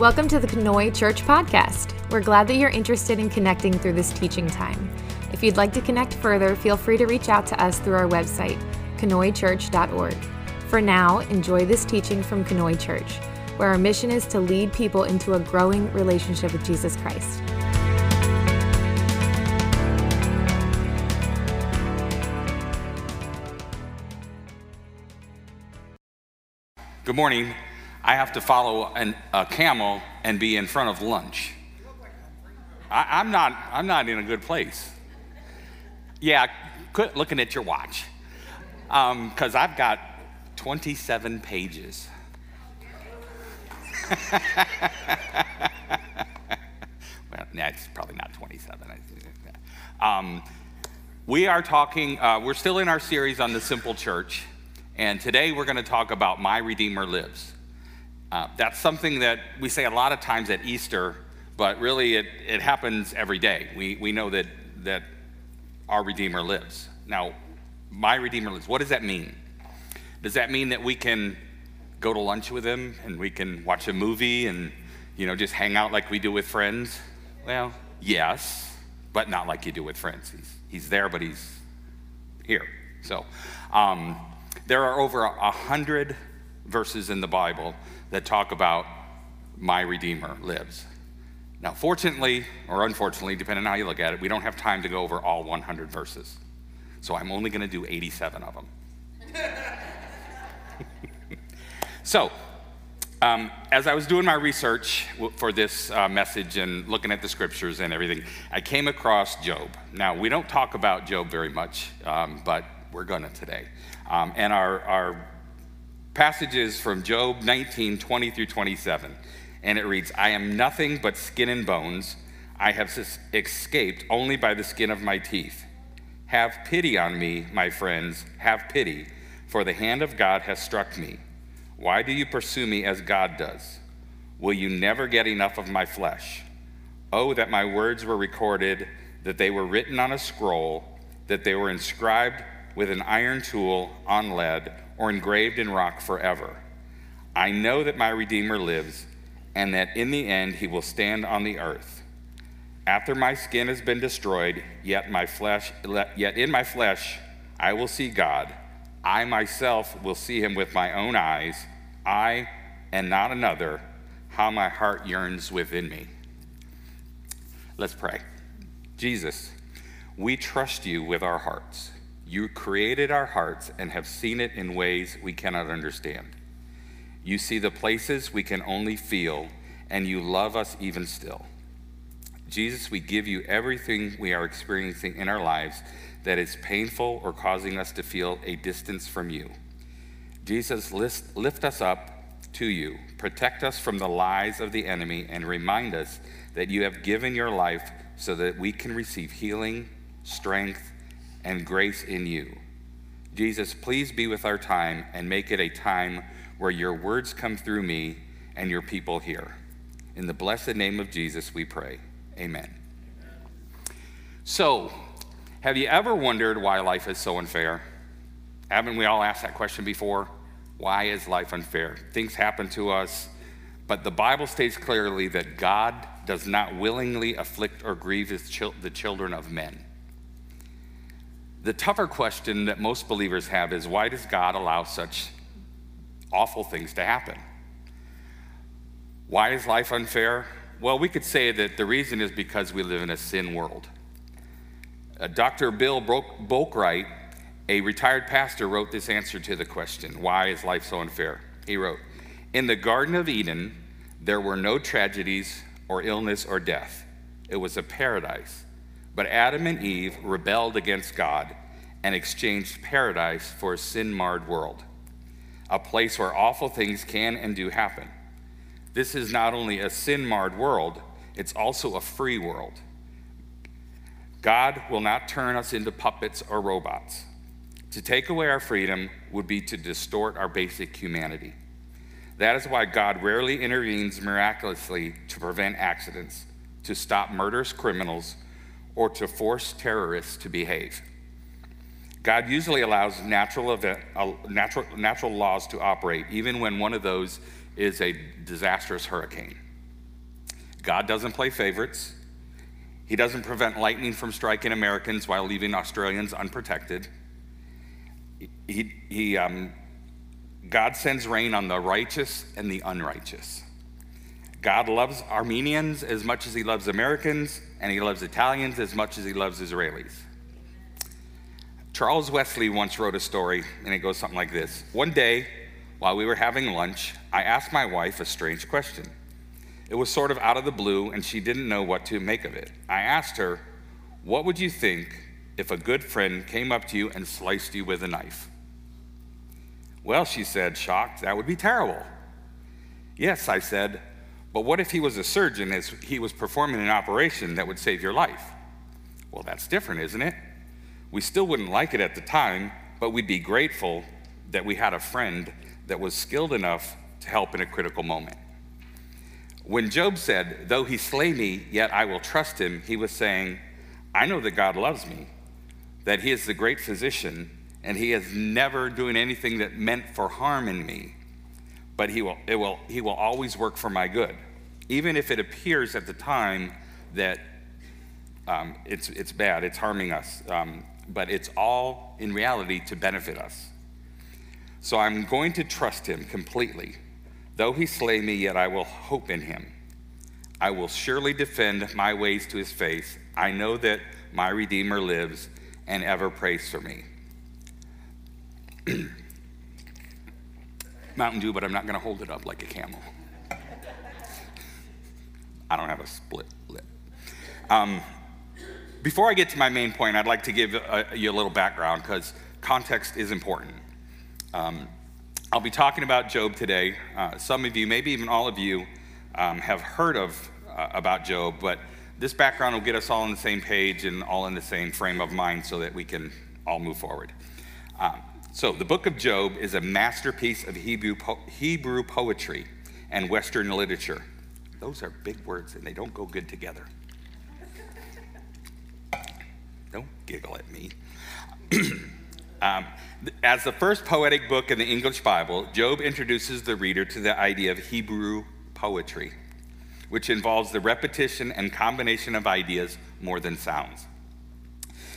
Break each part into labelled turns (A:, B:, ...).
A: Welcome to the Conoy Church Podcast. We're glad that you're interested in connecting through this teaching time. If you'd like to connect further, feel free to reach out to us through our website, conoychurch.org. For now, enjoy this teaching from Conoy Church, where our mission is to lead people into a growing relationship with Jesus Christ.
B: Good morning. I have to follow an, a camel and be in front of lunch. I, am not, I'm not in a good place. Yeah, quit looking at your watch. Because um, I've got 27 pages. well, nah, it's probably not 27. Um, we are talking, uh, we're still in our series on the simple church, and today we're going to talk about My Redeemer Lives. Uh, that's something that we say a lot of times at Easter, but really it, it happens every day. We, we know that, that our Redeemer lives. Now, my Redeemer lives. What does that mean? Does that mean that we can go to lunch with him and we can watch a movie and, you know, just hang out like we do with friends? Well, yes, but not like you do with friends. He's, he's there, but he's here. So, um, there are over a hundred verses in the Bible that talk about my Redeemer lives. Now, fortunately or unfortunately, depending on how you look at it, we don't have time to go over all 100 verses. So I'm only going to do 87 of them. so, um, as I was doing my research for this uh, message and looking at the scriptures and everything, I came across Job. Now, we don't talk about Job very much, um, but we're going to today. Um, and our, our passages from Job 19 20 through 27. And it reads, I am nothing but skin and bones. I have escaped only by the skin of my teeth. Have pity on me, my friends, have pity, for the hand of God has struck me. Why do you pursue me as God does? Will you never get enough of my flesh? Oh, that my words were recorded, that they were written on a scroll, that they were inscribed with an iron tool on lead or engraved in rock forever. I know that my Redeemer lives, and that in the end he will stand on the earth. After my skin has been destroyed, yet my flesh yet in my flesh I will see God. I myself will see him with my own eyes. I and not another. How my heart yearns within me. Let's pray. Jesus, we trust you with our hearts. You created our hearts and have seen it in ways we cannot understand. You see the places we can only feel, and you love us even still. Jesus, we give you everything we are experiencing in our lives that is painful or causing us to feel a distance from you. Jesus, lift us up to you, protect us from the lies of the enemy, and remind us that you have given your life so that we can receive healing, strength, and grace in you. Jesus, please be with our time and make it a time where your words come through me and your people hear. In the blessed name of Jesus, we pray. Amen. So, have you ever wondered why life is so unfair? Haven't we all asked that question before? Why is life unfair? Things happen to us, but the Bible states clearly that God does not willingly afflict or grieve the children of men. The tougher question that most believers have is why does God allow such awful things to happen? Why is life unfair? Well, we could say that the reason is because we live in a sin world. Uh, Dr. Bill Bouknight, a retired pastor, wrote this answer to the question why is life so unfair? He wrote, In the Garden of Eden, there were no tragedies or illness or death. It was a paradise. But Adam and Eve rebelled against God and exchanged paradise for a sin marred world, a place where awful things can and do happen. This is not only a sin marred world, it's also a free world. God will not turn us into puppets or robots. To take away our freedom would be to distort our basic humanity. That is why God rarely intervenes miraculously to prevent accidents, to stop murderous criminals, or to force terrorists to behave. God usually allows natural, event, uh, natural, natural laws to operate, even when one of those is a disastrous hurricane. God doesn't play favorites. He doesn't prevent lightning from striking Americans while leaving Australians unprotected. He, he, um, God sends rain on the righteous and the unrighteous. God loves Armenians as much as he loves Americans, and he loves Italians as much as he loves Israelis. Charles Wesley once wrote a story, and it goes something like this One day, while we were having lunch, I asked my wife a strange question. It was sort of out of the blue, and she didn't know what to make of it. I asked her, What would you think if a good friend came up to you and sliced you with a knife? Well, she said, shocked, that would be terrible. Yes, I said, but what if he was a surgeon as he was performing an operation that would save your life? Well, that's different, isn't it? We still wouldn't like it at the time, but we'd be grateful that we had a friend that was skilled enough to help in a critical moment. When Job said, Though he slay me, yet I will trust him, he was saying, I know that God loves me, that he is the great physician, and he is never doing anything that meant for harm in me, but he will, it will, he will always work for my good, even if it appears at the time that um, it's, it's bad, it's harming us. Um, but it's all in reality to benefit us. So I'm going to trust him completely. Though he slay me, yet I will hope in him. I will surely defend my ways to his face. I know that my Redeemer lives and ever prays for me. Mountain Dew, but I'm not going to hold it up like a camel. I don't have a split lip. Um, before I get to my main point, I'd like to give a, you a little background because context is important. Um, I'll be talking about Job today. Uh, some of you, maybe even all of you, um, have heard of uh, about Job, but this background will get us all on the same page and all in the same frame of mind so that we can all move forward. Um, so, the book of Job is a masterpiece of Hebrew, po- Hebrew poetry and Western literature. Those are big words and they don't go good together. Don't giggle at me. um, as the first poetic book in the English Bible, Job introduces the reader to the idea of Hebrew poetry, which involves the repetition and combination of ideas more than sounds.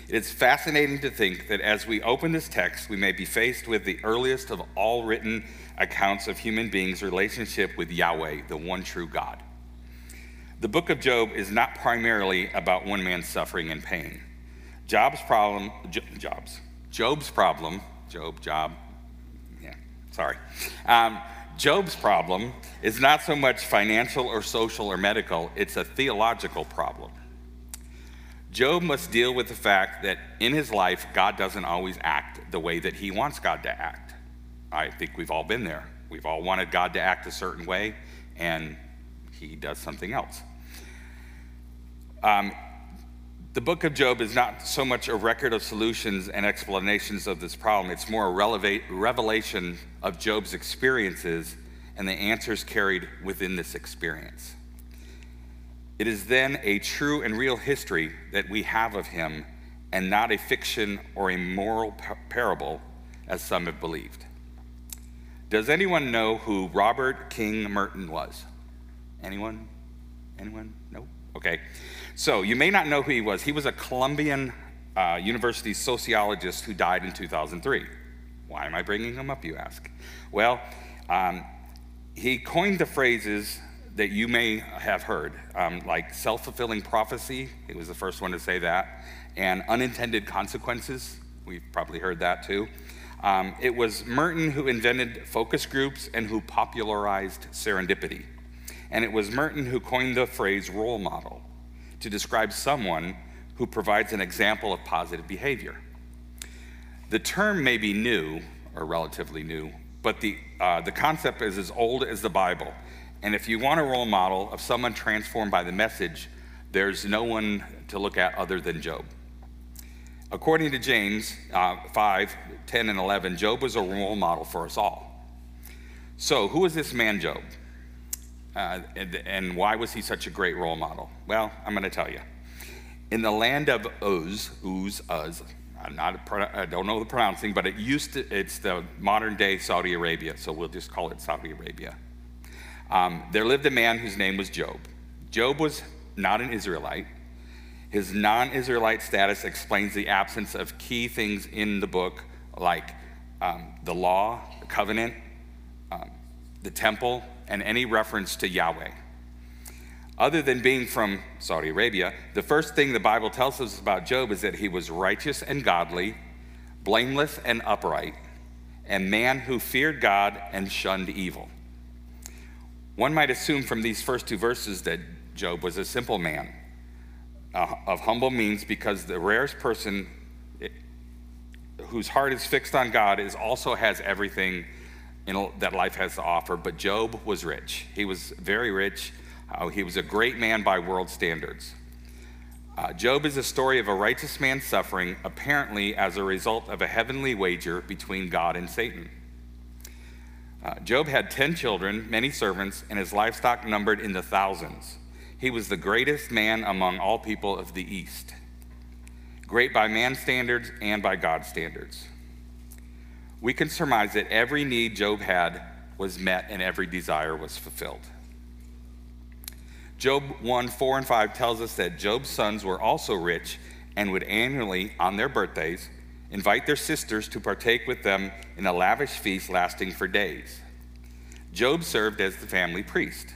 B: It is fascinating to think that as we open this text, we may be faced with the earliest of all written accounts of human beings' relationship with Yahweh, the one true God. The book of Job is not primarily about one man's suffering and pain. Job's problem, Job's, Job's problem, Job, Job, yeah, sorry. Um, Job's problem is not so much financial or social or medical, it's a theological problem. Job must deal with the fact that in his life, God doesn't always act the way that he wants God to act. I think we've all been there. We've all wanted God to act a certain way, and he does something else. Um, the book of Job is not so much a record of solutions and explanations of this problem, it's more a revelation of Job's experiences and the answers carried within this experience. It is then a true and real history that we have of him and not a fiction or a moral parable as some have believed. Does anyone know who Robert King Merton was? Anyone? Anyone? No? Okay. So you may not know who he was. He was a Columbian uh, University sociologist who died in 2003. Why am I bringing him up, you ask? Well, um, he coined the phrases that you may have heard, um, like self fulfilling prophecy, he was the first one to say that, and unintended consequences. We've probably heard that too. Um, it was Merton who invented focus groups and who popularized serendipity. And it was Merton who coined the phrase role model to describe someone who provides an example of positive behavior. The term may be new or relatively new, but the, uh, the concept is as old as the Bible. And if you want a role model of someone transformed by the message, there's no one to look at other than Job. According to James uh, 5 10 and 11, Job was a role model for us all. So, who is this man, Job? Uh, and, and, why was he such a great role model? Well, I'm going to tell you. In the land of Uz, Uz, Uz, I'm not, I don't know the pronouncing, but it used to, it's the modern day Saudi Arabia, so we'll just call it Saudi Arabia. Um, there lived a man whose name was Job. Job was not an Israelite. His non Israelite status explains the absence of key things in the book, like um, the law, the covenant, um, the temple, and any reference to Yahweh. Other than being from Saudi Arabia, the first thing the Bible tells us about Job is that he was righteous and godly, blameless and upright, and man who feared God and shunned evil. One might assume from these first two verses that Job was a simple man uh, of humble means because the rarest person eh, whose heart is fixed on God is also has everything in, that life has to offer. But Job was rich. He was very rich. Uh, he was a great man by world standards. Uh, Job is a story of a righteous man suffering, apparently as a result of a heavenly wager between God and Satan. Uh, Job had 10 children, many servants, and his livestock numbered in the thousands. He was the greatest man among all people of the East, great by man's standards and by God's standards. We can surmise that every need Job had was met and every desire was fulfilled. Job 1 4 and 5 tells us that Job's sons were also rich and would annually, on their birthdays, invite their sisters to partake with them in a lavish feast lasting for days. Job served as the family priest.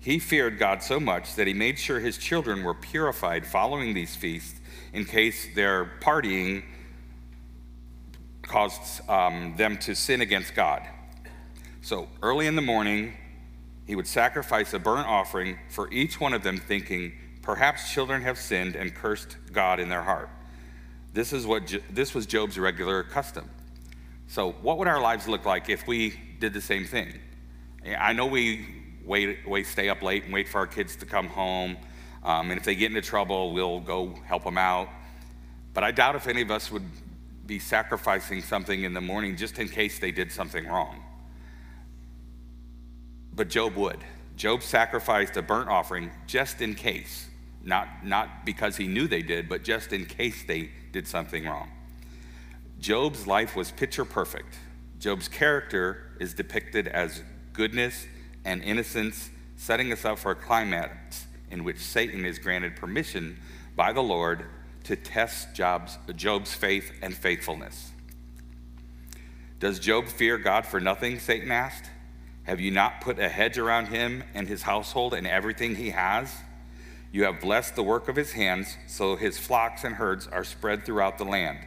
B: He feared God so much that he made sure his children were purified following these feasts in case their partying caused um, them to sin against God. So early in the morning, he would sacrifice a burnt offering for each one of them, thinking, Perhaps children have sinned and cursed God in their heart. This, is what, this was Job's regular custom. So, what would our lives look like if we did the same thing? I know we wait, wait stay up late and wait for our kids to come home. Um, and if they get into trouble, we'll go help them out. But I doubt if any of us would be sacrificing something in the morning just in case they did something wrong. But Job would. Job sacrificed a burnt offering just in case, not, not because he knew they did, but just in case they did something wrong. Job's life was picture perfect. Job's character is depicted as goodness and innocence, setting us up for a climax in which Satan is granted permission by the Lord to test Job's, Job's faith and faithfulness. Does Job fear God for nothing? Satan asked. Have you not put a hedge around him and his household and everything he has? You have blessed the work of his hands, so his flocks and herds are spread throughout the land.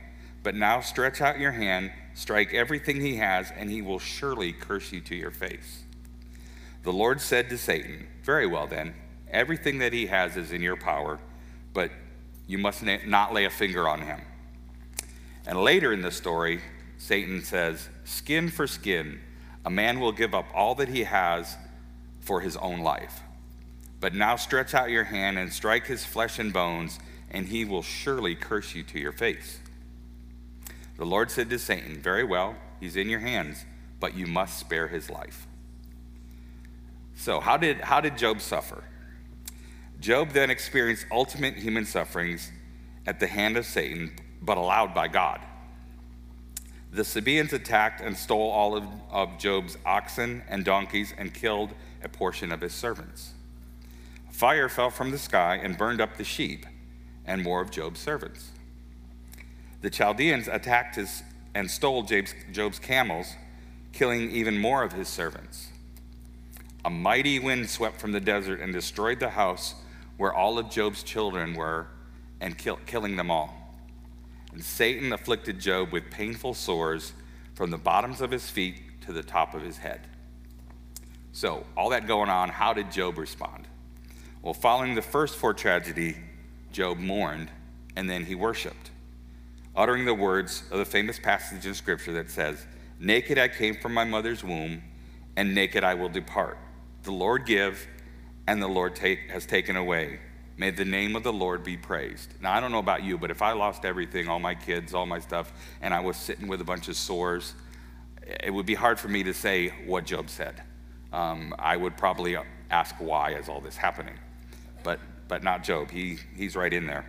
B: But now stretch out your hand, strike everything he has, and he will surely curse you to your face. The Lord said to Satan, Very well then, everything that he has is in your power, but you must not lay a finger on him. And later in the story, Satan says, Skin for skin a man will give up all that he has for his own life. But now stretch out your hand and strike his flesh and bones, and he will surely curse you to your face. The Lord said to Satan, Very well, he's in your hands, but you must spare his life. So, how did, how did Job suffer? Job then experienced ultimate human sufferings at the hand of Satan, but allowed by God. The Sabaeans attacked and stole all of, of Job's oxen and donkeys and killed a portion of his servants. Fire fell from the sky and burned up the sheep and more of Job's servants. The Chaldeans attacked his, and stole Job's, Job's camels, killing even more of his servants. A mighty wind swept from the desert and destroyed the house where all of Job's children were, and kill, killing them all. And Satan afflicted Job with painful sores from the bottoms of his feet to the top of his head. So, all that going on, how did Job respond? Well, following the first four tragedy, Job mourned and then he worshiped, uttering the words of the famous passage in Scripture that says, Naked I came from my mother's womb, and naked I will depart. The Lord give, and the Lord take, has taken away. May the name of the Lord be praised. Now, I don't know about you, but if I lost everything, all my kids, all my stuff, and I was sitting with a bunch of sores, it would be hard for me to say what Job said. Um, I would probably ask why is all this happening, but, but not Job. He, he's right in there.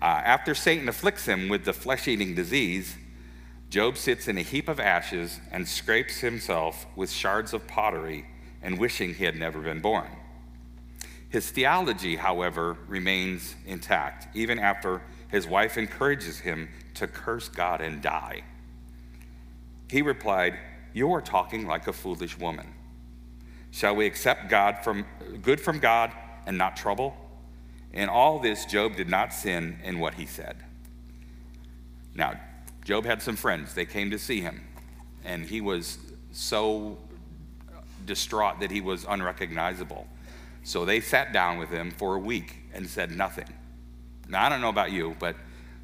B: Uh, after Satan afflicts him with the flesh eating disease, Job sits in a heap of ashes and scrapes himself with shards of pottery and wishing he had never been born. His theology, however, remains intact, even after his wife encourages him to curse God and die. He replied, You are talking like a foolish woman. Shall we accept God from good from God and not trouble? In all this, Job did not sin in what he said. Now, Job had some friends. They came to see him, and he was so distraught that he was unrecognizable. So they sat down with him for a week and said nothing. Now, I don't know about you, but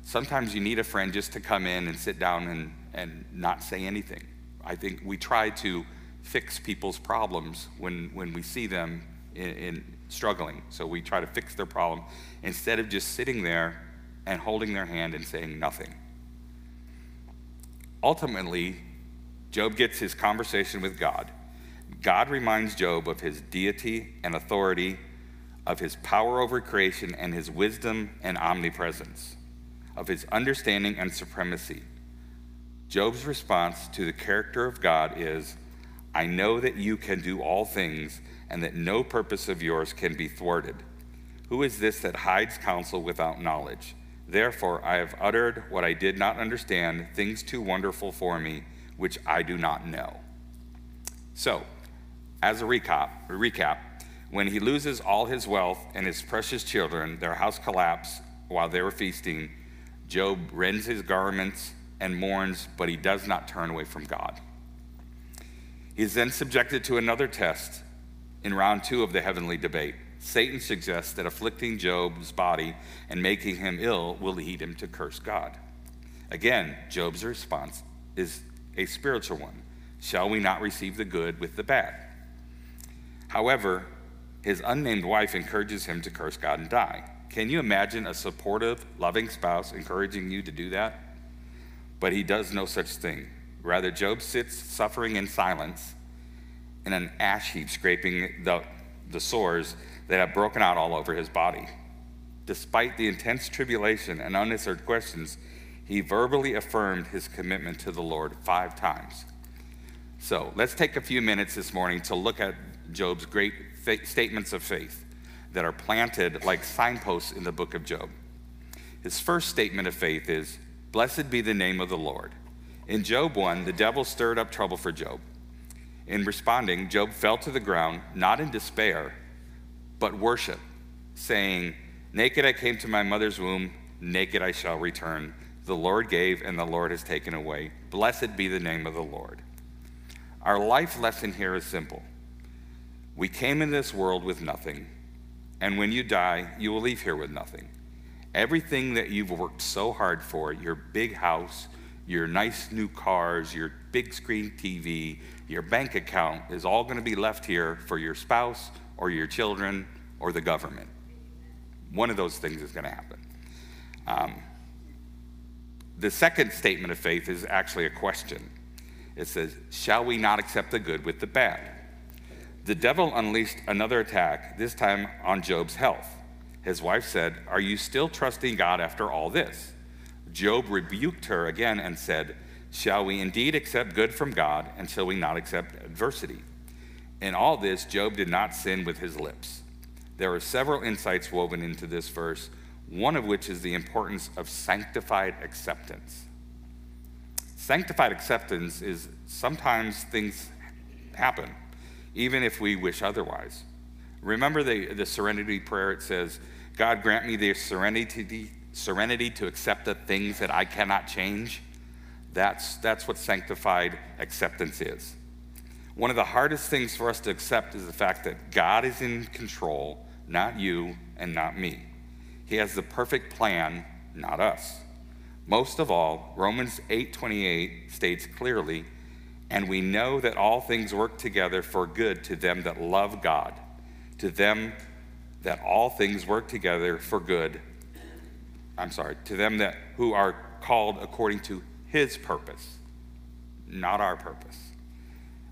B: sometimes you need a friend just to come in and sit down and, and not say anything. I think we try to fix people's problems when, when we see them in, in struggling. So we try to fix their problem instead of just sitting there and holding their hand and saying nothing. Ultimately, Job gets his conversation with God. God reminds Job of his deity and authority, of his power over creation and his wisdom and omnipresence, of his understanding and supremacy. Job's response to the character of God is I know that you can do all things and that no purpose of yours can be thwarted. Who is this that hides counsel without knowledge? Therefore, I have uttered what I did not understand, things too wonderful for me, which I do not know. So, as a recap, a recap, when he loses all his wealth and his precious children, their house collapsed while they were feasting, Job rends his garments and mourns, but he does not turn away from God. He is then subjected to another test in round two of the heavenly debate. Satan suggests that afflicting Job's body and making him ill will lead him to curse God. Again, Job's response is a spiritual one Shall we not receive the good with the bad? However, his unnamed wife encourages him to curse God and die. Can you imagine a supportive, loving spouse encouraging you to do that? But he does no such thing. Rather, Job sits suffering in silence in an ash heap, scraping the, the sores that have broken out all over his body. Despite the intense tribulation and unanswered questions, he verbally affirmed his commitment to the Lord five times. So let's take a few minutes this morning to look at Job's great fa- statements of faith that are planted like signposts in the book of Job. His first statement of faith is Blessed be the name of the Lord. In Job 1, the devil stirred up trouble for Job. In responding, Job fell to the ground, not in despair, but worship, saying, Naked I came to my mother's womb, naked I shall return. The Lord gave, and the Lord has taken away. Blessed be the name of the Lord. Our life lesson here is simple. We came in this world with nothing, and when you die, you will leave here with nothing. Everything that you've worked so hard for, your big house, your nice new cars, your big screen TV, your bank account is all going to be left here for your spouse or your children or the government. One of those things is going to happen. Um, the second statement of faith is actually a question. It says, Shall we not accept the good with the bad? The devil unleashed another attack, this time on Job's health. His wife said, Are you still trusting God after all this? Job rebuked her again and said, Shall we indeed accept good from God, and shall we not accept adversity? In all this, Job did not sin with his lips. There are several insights woven into this verse, one of which is the importance of sanctified acceptance. Sanctified acceptance is sometimes things happen, even if we wish otherwise. Remember the, the serenity prayer? It says, God grant me the serenity serenity to accept the things that I cannot change. That's, that's what sanctified acceptance is. One of the hardest things for us to accept is the fact that God is in control, not you and not me. He has the perfect plan, not us. Most of all, Romans 8:28 states clearly, and we know that all things work together for good to them that love God, to them that all things work together for good I'm sorry, to them that who are called according to his purpose, not our purpose.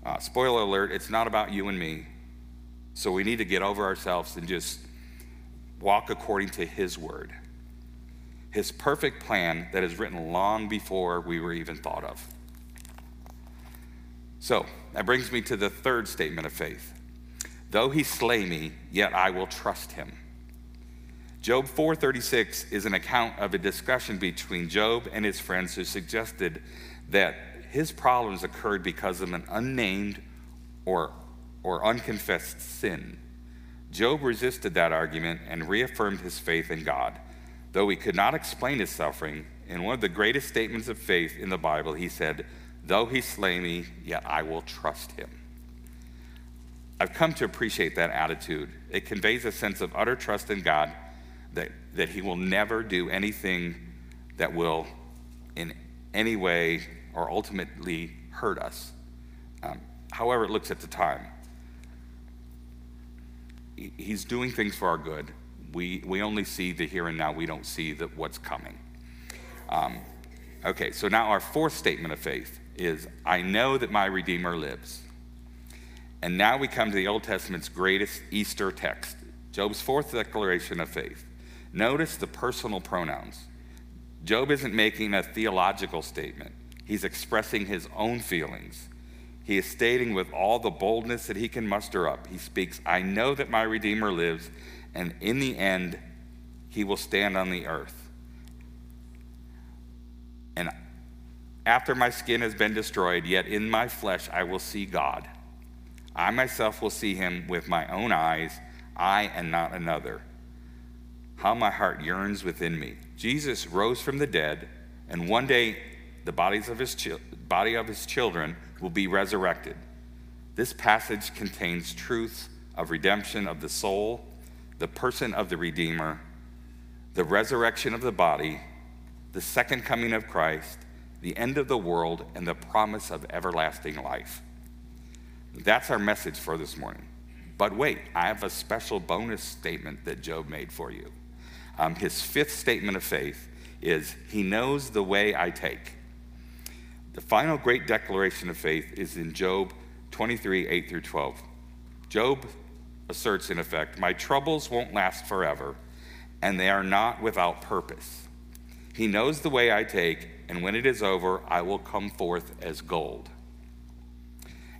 B: Uh, spoiler alert, it's not about you and me. So we need to get over ourselves and just walk according to his word. His perfect plan that is written long before we were even thought of. So that brings me to the third statement of faith. Though he slay me, yet I will trust him. Job 4:36 is an account of a discussion between Job and his friends who suggested that his problems occurred because of an unnamed or, or unconfessed sin. Job resisted that argument and reaffirmed his faith in God. Though he could not explain his suffering, in one of the greatest statements of faith in the Bible, he said, Though he slay me, yet I will trust him. I've come to appreciate that attitude. It conveys a sense of utter trust in God that, that He will never do anything that will in any way or ultimately hurt us. Um, however, it looks at the time. He's doing things for our good. We, we only see the here and now, we don't see the, what's coming. Um, okay, so now our fourth statement of faith is I know that my Redeemer lives. And now we come to the Old Testament's greatest Easter text, Job's fourth declaration of faith. Notice the personal pronouns. Job isn't making a theological statement, he's expressing his own feelings. He is stating with all the boldness that he can muster up. He speaks, I know that my Redeemer lives, and in the end, he will stand on the earth. And after my skin has been destroyed, yet in my flesh I will see God. I myself will see him with my own eyes, I and not another how my heart yearns within me. Jesus rose from the dead, and one day the bodies of his chi- body of his children will be resurrected. This passage contains truths of redemption of the soul, the person of the Redeemer, the resurrection of the body, the second coming of Christ, the end of the world, and the promise of everlasting life. That's our message for this morning. But wait, I have a special bonus statement that Job made for you. Um, his fifth statement of faith is He knows the way I take. The final great declaration of faith is in Job 23 8 through 12. Job asserts, in effect, My troubles won't last forever, and they are not without purpose. He knows the way I take, and when it is over, I will come forth as gold.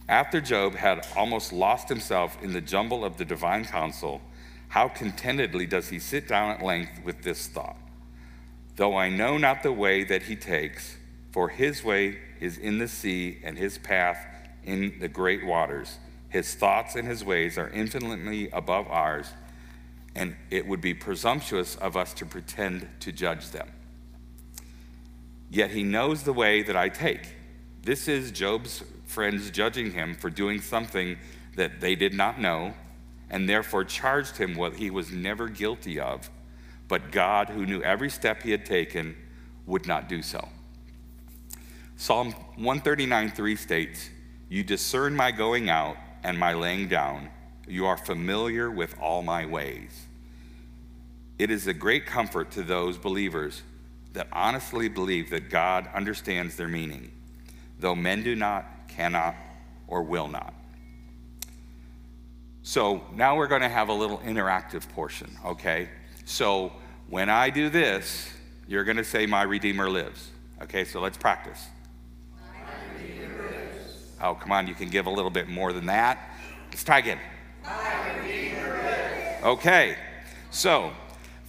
B: After Job had almost lost himself in the jumble of the divine counsel, how contentedly does he sit down at length with this thought? Though I know not the way that he takes, for his way is in the sea, and his path in the great waters. His thoughts and his ways are infinitely above ours, and it would be presumptuous of us to pretend to judge them. Yet he knows the way that I take. This is Job's friends judging him for doing something that they did not know and therefore charged him what he was never guilty of. But God, who knew every step he had taken, would not do so. Psalm 139 3 states, You discern my going out and my laying down. You are familiar with all my ways. It is a great comfort to those believers that honestly believe that God understands their meaning, though men do not, cannot, or will not. So now we're going to have a little interactive portion, okay? So when I do this, you're going to say, My Redeemer lives. Okay, so let's practice. Oh, come on, you can give a little bit more than that. Let's try again. Okay, so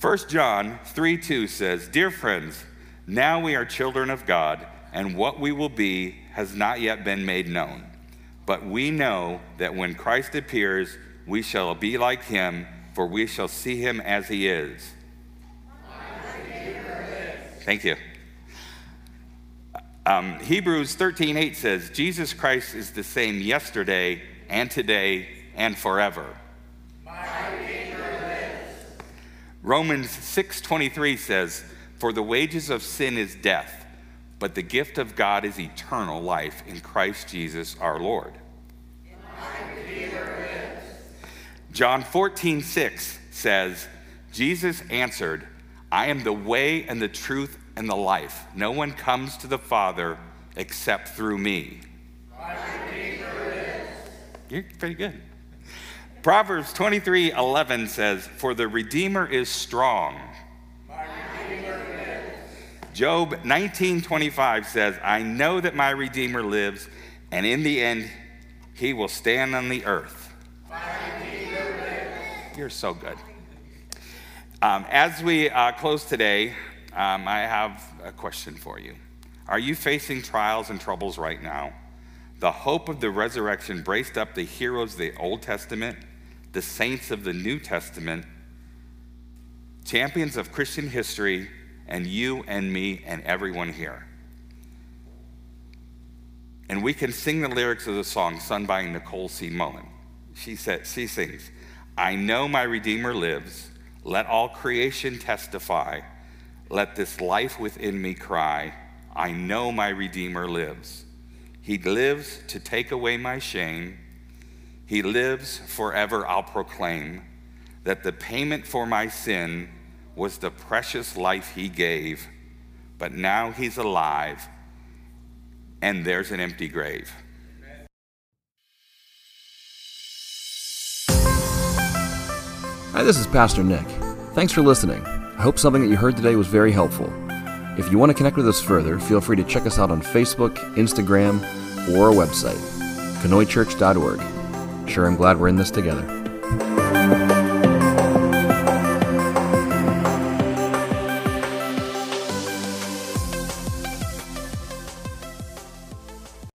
B: 1 John 3 2 says, Dear friends, now we are children of God, and what we will be has not yet been made known. But we know that when Christ appears, we shall be like him, for we shall see him as he is. Thank you. Um, Hebrews 13 8 says, Jesus Christ is the same yesterday and today and forever. My Romans 6:23 says, "For the wages of sin is death, but the gift of God is eternal life in Christ Jesus our Lord." John 14, 6 says, Jesus answered, I am the way and the truth and the life. No one comes to the Father except through me. You're pretty good. Proverbs 23 11 says, For the Redeemer is strong. Job 19:25 says, I know that my Redeemer lives, and in the end, he will stand on the earth. You're so good. Um, as we uh, close today, um, I have a question for you. Are you facing trials and troubles right now? The hope of the resurrection braced up the heroes of the Old Testament, the saints of the New Testament, champions of Christian history, and you and me and everyone here. And we can sing the lyrics of the song sung by Nicole C. Mullen. She said, she sings, I know my Redeemer lives. Let all creation testify. Let this life within me cry. I know my Redeemer lives. He lives to take away my shame. He lives forever, I'll proclaim that the payment for my sin was the precious life he gave. But now he's alive, and there's an empty grave.
C: Hi, this is Pastor Nick. Thanks for listening. I hope something that you heard today was very helpful. If you want to connect with us further, feel free to check us out on Facebook, Instagram, or our website, conoychurch.org. Sure, I'm glad we're in this together.